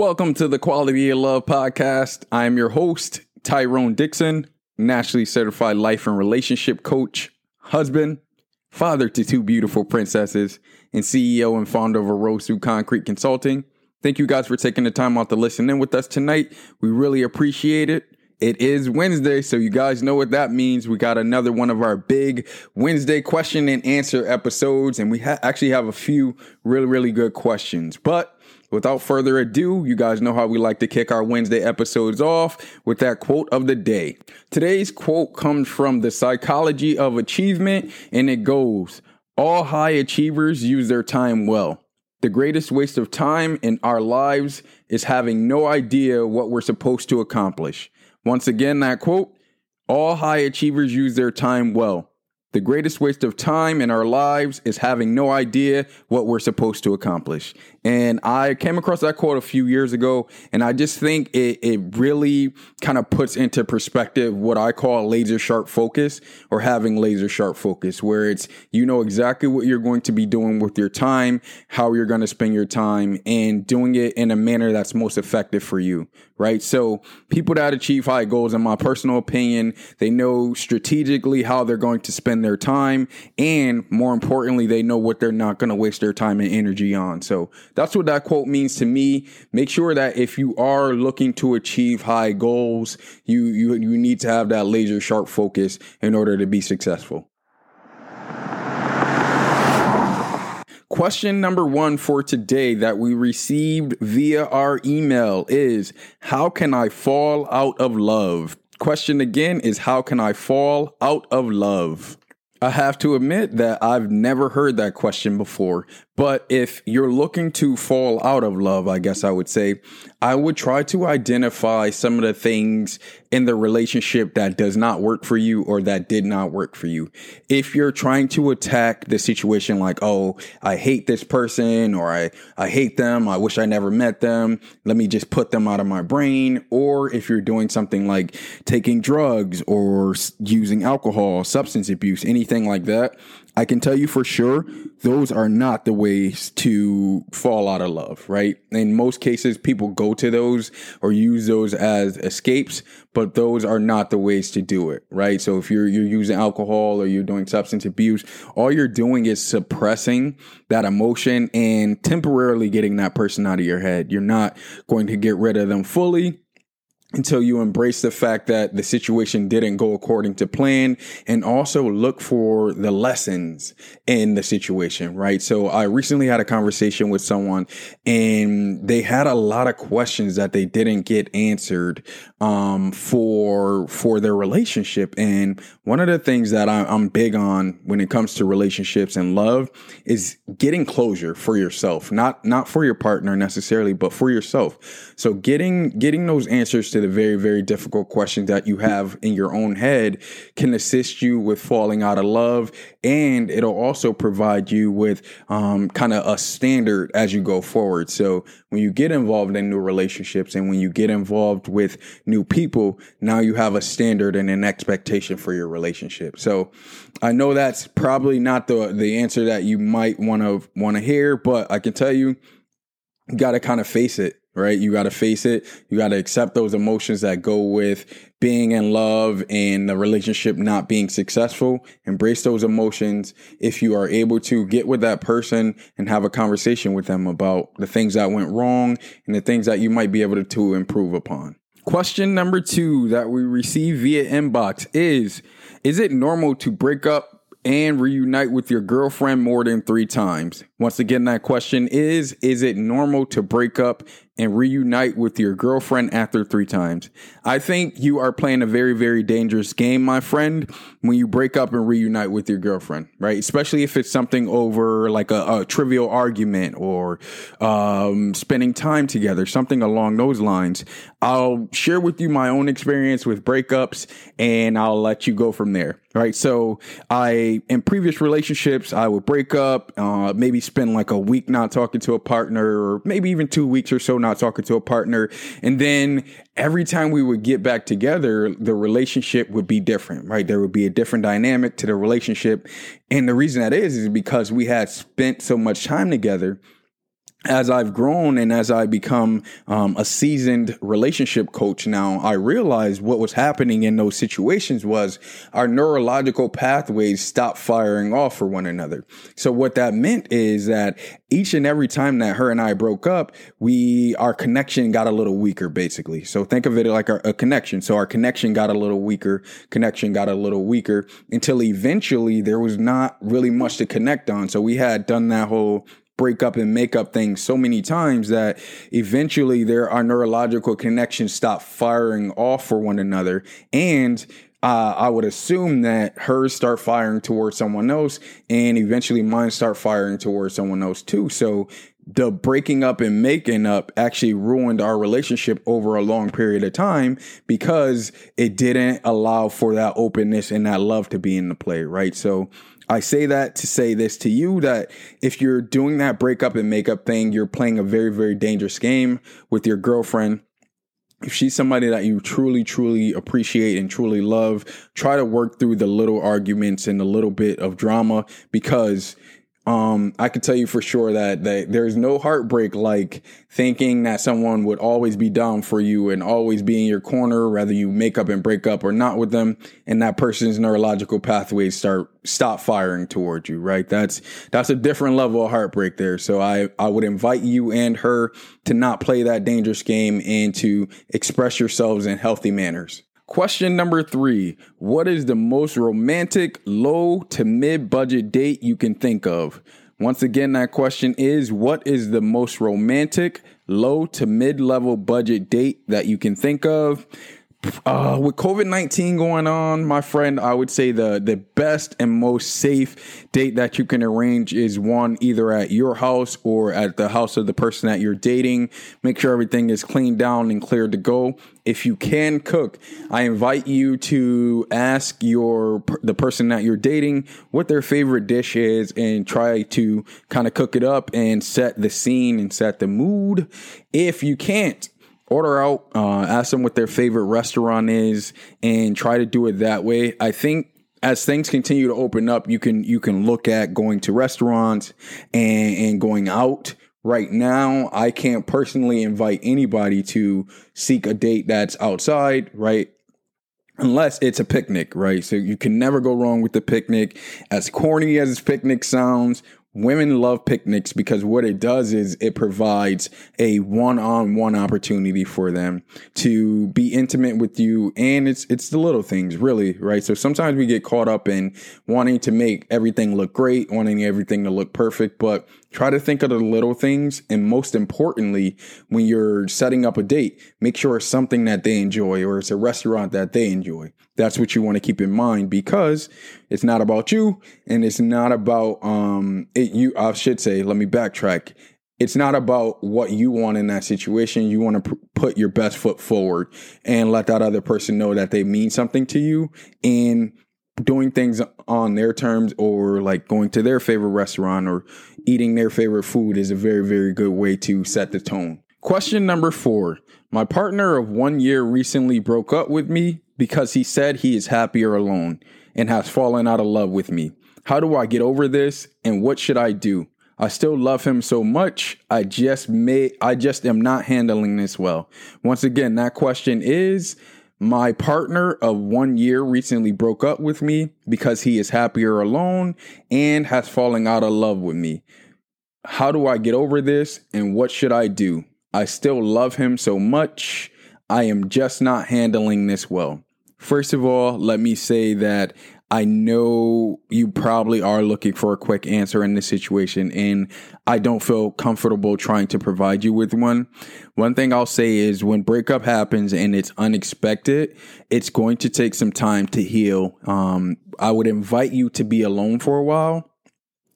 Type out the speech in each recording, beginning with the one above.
Welcome to the Quality of Love podcast. I am your host, Tyrone Dixon, nationally certified life and relationship coach, husband, father to two beautiful princesses, and CEO and founder of Arosu Concrete Consulting. Thank you guys for taking the time out to listen in with us tonight. We really appreciate it. It is Wednesday, so you guys know what that means. We got another one of our big Wednesday question and answer episodes, and we ha- actually have a few really, really good questions. But without further ado, you guys know how we like to kick our Wednesday episodes off with that quote of the day. Today's quote comes from The Psychology of Achievement, and it goes All high achievers use their time well. The greatest waste of time in our lives is having no idea what we're supposed to accomplish. Once again, that quote All high achievers use their time well. The greatest waste of time in our lives is having no idea what we're supposed to accomplish. And I came across that quote a few years ago, and I just think it, it really kind of puts into perspective what I call laser sharp focus or having laser sharp focus, where it's you know exactly what you're going to be doing with your time, how you're going to spend your time, and doing it in a manner that's most effective for you, right? So, people that achieve high goals, in my personal opinion, they know strategically how they're going to spend their time, and more importantly, they know what they're not going to waste their time and energy on. So, that's what that quote means to me. Make sure that if you are looking to achieve high goals, you you you need to have that laser sharp focus in order to be successful. Question number one for today that we received via our email is How can I fall out of love? Question again is How can I fall out of love? I have to admit that I've never heard that question before. But if you're looking to fall out of love, I guess I would say, I would try to identify some of the things in the relationship that does not work for you or that did not work for you. If you're trying to attack the situation like, oh, I hate this person or I, I hate them, I wish I never met them, let me just put them out of my brain. Or if you're doing something like taking drugs or using alcohol, substance abuse, anything like that, I can tell you for sure, those are not the ways to fall out of love, right? In most cases, people go to those or use those as escapes, but those are not the ways to do it, right? So if you're you're using alcohol or you're doing substance abuse, all you're doing is suppressing that emotion and temporarily getting that person out of your head. You're not going to get rid of them fully until you embrace the fact that the situation didn't go according to plan and also look for the lessons in the situation, right? So I recently had a conversation with someone and they had a lot of questions that they didn't get answered um, for for their relationship. And one of the things that I'm big on when it comes to relationships and love is getting closure for yourself, not not for your partner necessarily, but for yourself. So getting getting those answers to the very, very difficult questions that you have in your own head can assist you with falling out of love. And it'll also provide you with um, kind of a standard as you go forward. So when you get involved in new relationships and when you get involved with new people, now you have a standard and an expectation for your relationship. So I know that's probably not the, the answer that you might want to want to hear, but I can tell you, you got to kind of face it right? You got to face it. You got to accept those emotions that go with being in love and the relationship not being successful. Embrace those emotions. If you are able to get with that person and have a conversation with them about the things that went wrong and the things that you might be able to, to improve upon. Question number two that we receive via inbox is Is it normal to break up and reunite with your girlfriend more than three times? Once again, that question is Is it normal to break up and reunite with your girlfriend after three times? I think you are playing a very, very dangerous game, my friend, when you break up and reunite with your girlfriend, right? Especially if it's something over like a, a trivial argument or um, spending time together, something along those lines. I'll share with you my own experience with breakups and I'll let you go from there right? So I, in previous relationships, I would break up, uh, maybe spend like a week not talking to a partner, or maybe even two weeks or so not talking to a partner, and then every time we would get back together, the relationship would be different, right? There would be a different dynamic to the relationship, and the reason that is is because we had spent so much time together as I've grown and as I become um, a seasoned relationship coach now, I realized what was happening in those situations was our neurological pathways stopped firing off for one another. So what that meant is that each and every time that her and I broke up, we our connection got a little weaker, basically. So think of it like a, a connection. So our connection got a little weaker, connection got a little weaker until eventually there was not really much to connect on. So we had done that whole break up and make up things so many times that eventually there our neurological connections stop firing off for one another and uh, I would assume that hers start firing towards someone else, and eventually mine start firing towards someone else too. So the breaking up and making up actually ruined our relationship over a long period of time because it didn't allow for that openness and that love to be in the play, right? So I say that to say this to you that if you're doing that breakup and makeup thing, you're playing a very, very dangerous game with your girlfriend. If she's somebody that you truly, truly appreciate and truly love, try to work through the little arguments and the little bit of drama because um, I can tell you for sure that, that there's no heartbreak like thinking that someone would always be down for you and always be in your corner, whether you make up and break up or not with them, and that person's neurological pathways start stop firing towards you, right? That's that's a different level of heartbreak there. So I I would invite you and her to not play that dangerous game and to express yourselves in healthy manners. Question number three What is the most romantic low to mid budget date you can think of? Once again, that question is What is the most romantic low to mid level budget date that you can think of? Uh, with COVID nineteen going on, my friend, I would say the the best and most safe date that you can arrange is one either at your house or at the house of the person that you're dating. Make sure everything is cleaned down and cleared to go. If you can cook, I invite you to ask your the person that you're dating what their favorite dish is and try to kind of cook it up and set the scene and set the mood. If you can't order out, uh, ask them what their favorite restaurant is, and try to do it that way. I think as things continue to open up, you can you can look at going to restaurants and, and going out. Right now, I can't personally invite anybody to seek a date that's outside, right? unless it's a picnic, right? So you can never go wrong with the picnic. As corny as picnic sounds, Women love picnics because what it does is it provides a one-on-one opportunity for them to be intimate with you and it's it's the little things really, right? So sometimes we get caught up in wanting to make everything look great, wanting everything to look perfect, but try to think of the little things and most importantly, when you're setting up a date, make sure it's something that they enjoy or it's a restaurant that they enjoy. That's what you want to keep in mind because it's not about you and it's not about um it, you I should say let me backtrack it's not about what you want in that situation. You want to put your best foot forward and let that other person know that they mean something to you and doing things on their terms or like going to their favorite restaurant or eating their favorite food is a very, very good way to set the tone. Question number four. My partner of one year recently broke up with me because he said he is happier alone and has fallen out of love with me. How do I get over this and what should I do? I still love him so much. I just may I just am not handling this well. Once again, that question is my partner of one year recently broke up with me because he is happier alone and has fallen out of love with me. How do I get over this and what should I do? I still love him so much. I am just not handling this well. First of all, let me say that I know you probably are looking for a quick answer in this situation, and I don't feel comfortable trying to provide you with one. One thing I'll say is when breakup happens and it's unexpected, it's going to take some time to heal. Um, I would invite you to be alone for a while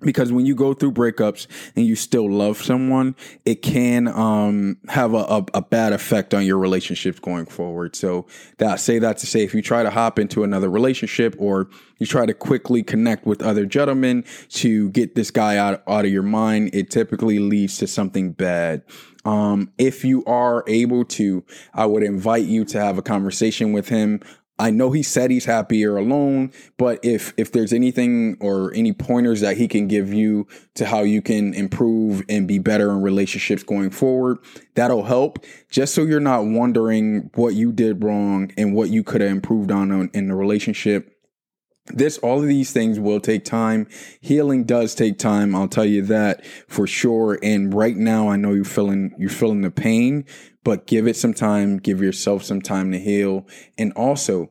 because when you go through breakups and you still love someone, it can um, have a, a, a, bad effect on your relationships going forward. So that say that to say, if you try to hop into another relationship or you try to quickly connect with other gentlemen to get this guy out, out of your mind, it typically leads to something bad. Um, if you are able to, I would invite you to have a conversation with him I know he said he's happier alone, but if if there's anything or any pointers that he can give you to how you can improve and be better in relationships going forward, that'll help. Just so you're not wondering what you did wrong and what you could have improved on in the relationship. This all of these things will take time. Healing does take time. I'll tell you that for sure. And right now, I know you're feeling you're feeling the pain, but give it some time, give yourself some time to heal. And also,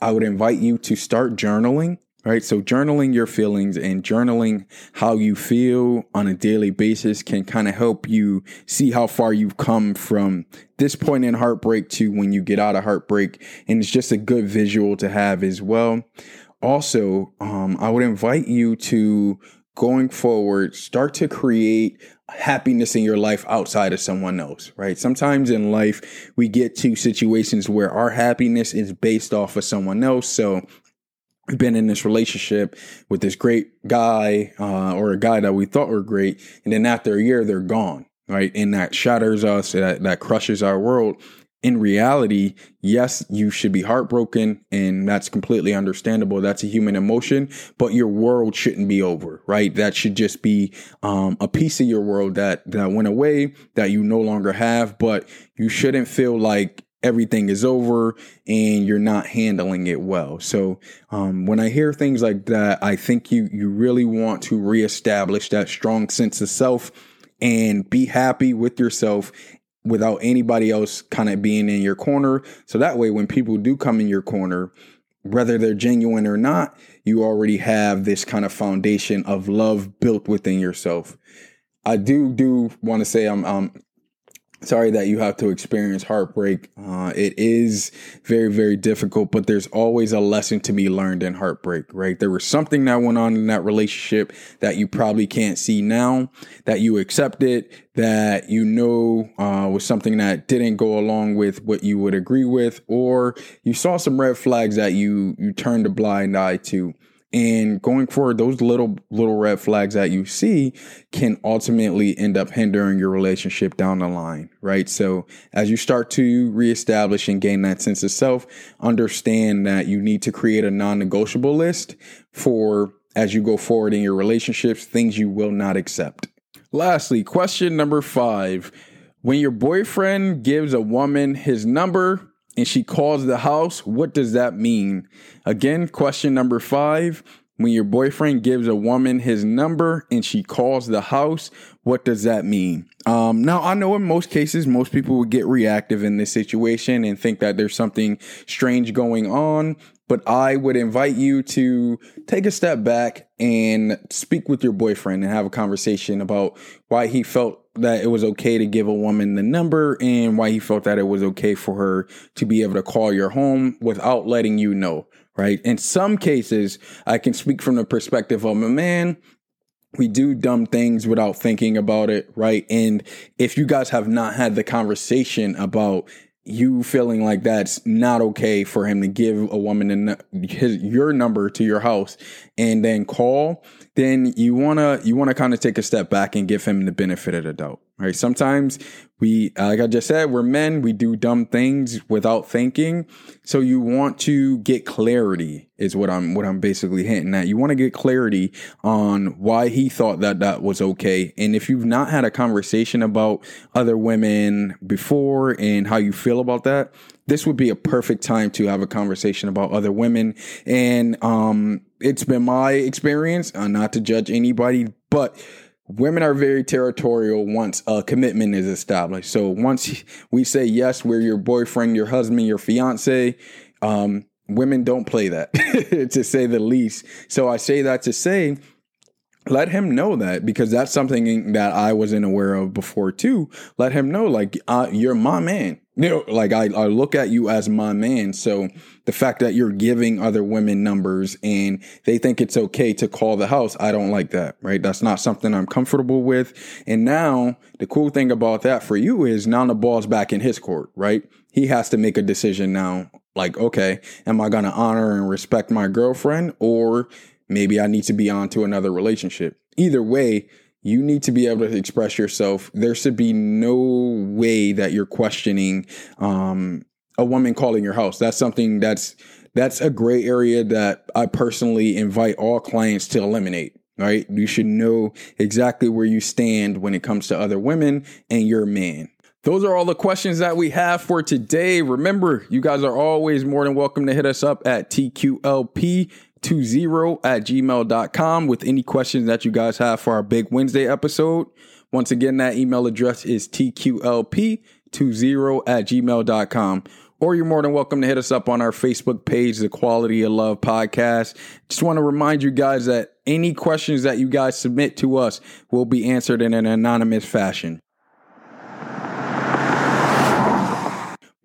I would invite you to start journaling, right? So, journaling your feelings and journaling how you feel on a daily basis can kind of help you see how far you've come from this point in heartbreak to when you get out of heartbreak. And it's just a good visual to have as well. Also, um, I would invite you to going forward, start to create happiness in your life outside of someone else, right? Sometimes in life, we get to situations where our happiness is based off of someone else. So, we've been in this relationship with this great guy uh, or a guy that we thought were great. And then after a year, they're gone, right? And that shatters us, that, that crushes our world in reality, yes, you should be heartbroken and that's completely understandable. That's a human emotion, but your world shouldn't be over, right? That should just be um, a piece of your world that, that went away that you no longer have, but you shouldn't feel like everything is over and you're not handling it well. So um, when I hear things like that, I think you you really want to reestablish that strong sense of self and be happy with yourself without anybody else kind of being in your corner. So that way, when people do come in your corner, whether they're genuine or not, you already have this kind of foundation of love built within yourself. I do do want to say I'm, sorry that you have to experience heartbreak. Uh, it is very, very difficult, but there's always a lesson to be learned in heartbreak, right? There was something that went on in that relationship that you probably can't see now, that you accepted, that you know uh, was something that didn't go along with what you would agree with, or you saw some red flags that you you turned a blind eye to. And going forward, those little little red flags that you see can ultimately end up hindering your relationship down the line, right? So as you start to reestablish and gain that sense of self, understand that you need to create a non-negotiable list for as you go forward in your relationships, things you will not accept. Lastly, question number five. When your boyfriend gives a woman his number, and she calls the house, what does that mean? Again, question number five. When your boyfriend gives a woman his number and she calls the house, what does that mean? Um, now, I know in most cases, most people would get reactive in this situation and think that there's something strange going on. But I would invite you to take a step back and speak with your boyfriend and have a conversation about why he felt that it was okay to give a woman the number and why he felt that it was okay for her to be able to call your home without letting you know, right? In some cases, I can speak from the perspective of a man. We do dumb things without thinking about it, right? And if you guys have not had the conversation about you feeling like that's not okay for him to give a woman his your number to your house and then call then you want to you want to kind of take a step back and give him the benefit of the doubt right sometimes we like i just said we're men we do dumb things without thinking. So you want to get clarity is what i'm what i'm basically hinting at. You want to get clarity on why he thought that that was okay. And if you've not had a conversation about other women before and how you feel about that this would be a perfect time to have a conversation about other women. And um it's been my experience uh, not to judge anybody but women are very territorial once a commitment is established. So once we say yes, we're your boyfriend, your husband, your fiance, um, women don't play that, to say the least. So I say that to say, let him know that because that's something that I wasn't aware of before too. Let him know, like, uh, you're my man. You know, like I, I look at you as my man. So the fact that you're giving other women numbers and they think it's okay to call the house, I don't like that, right? That's not something I'm comfortable with. And now the cool thing about that for you is now the ball's back in his court, right? He has to make a decision now. Like, okay, am I going to honor and respect my girlfriend or maybe I need to be on to another relationship? Either way, you need to be able to express yourself. There should be no way that you're questioning um, a woman calling your house. That's something that's that's a gray area that I personally invite all clients to eliminate. Right? You should know exactly where you stand when it comes to other women and your man. Those are all the questions that we have for today. Remember, you guys are always more than welcome to hit us up at TQLP 20 at gmail.com with any questions that you guys have for our big Wednesday episode. Once again, that email address is tqlp20 at gmail.com. Or you're more than welcome to hit us up on our Facebook page, The Quality of Love Podcast. Just want to remind you guys that any questions that you guys submit to us will be answered in an anonymous fashion.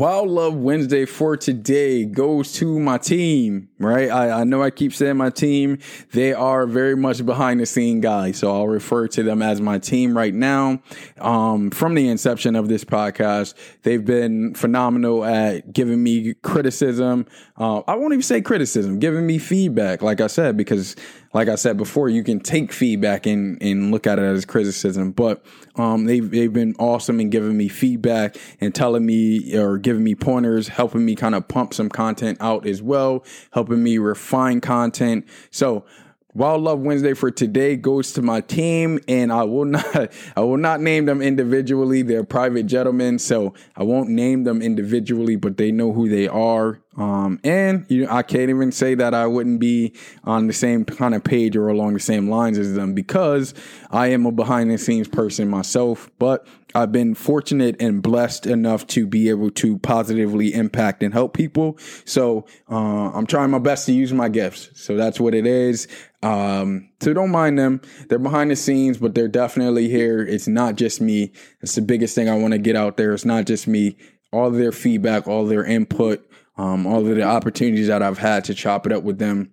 Wild Love Wednesday for today goes to my team, right? I, I, know I keep saying my team. They are very much behind the scene guys. So I'll refer to them as my team right now. Um, from the inception of this podcast, they've been phenomenal at giving me criticism. Uh, I won't even say criticism, giving me feedback, like I said, because like I said before, you can take feedback and, and look at it as criticism. But um, they've they've been awesome in giving me feedback and telling me or giving me pointers, helping me kind of pump some content out as well, helping me refine content. So Wild Love Wednesday for today goes to my team, and I will not I will not name them individually. They're private gentlemen, so I won't name them individually, but they know who they are. Um, and you know, I can't even say that I wouldn't be on the same kind of page or along the same lines as them because I am a behind the scenes person myself. But I've been fortunate and blessed enough to be able to positively impact and help people. So uh, I'm trying my best to use my gifts. So that's what it is. Um, so don't mind them. They're behind the scenes, but they're definitely here. It's not just me. It's the biggest thing I want to get out there. It's not just me. All their feedback, all their input, um, all of the opportunities that I've had to chop it up with them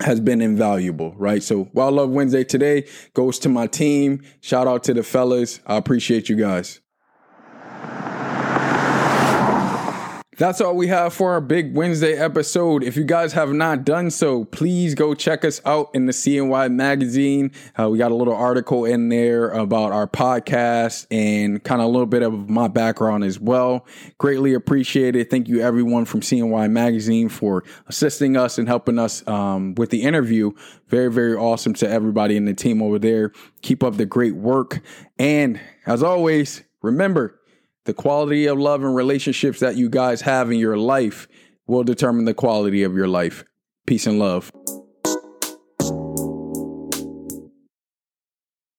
has been invaluable, right? So Wild Love Wednesday today goes to my team. Shout out to the fellas. I appreciate you guys. That's all we have for our big Wednesday episode. If you guys have not done so, please go check us out in the CNY magazine. Uh, we got a little article in there about our podcast and kind of a little bit of my background as well. Greatly appreciated. Thank you everyone from CNY magazine for assisting us and helping us um, with the interview. Very, very awesome to everybody in the team over there. Keep up the great work. And as always, remember, the quality of love and relationships that you guys have in your life will determine the quality of your life. Peace and love.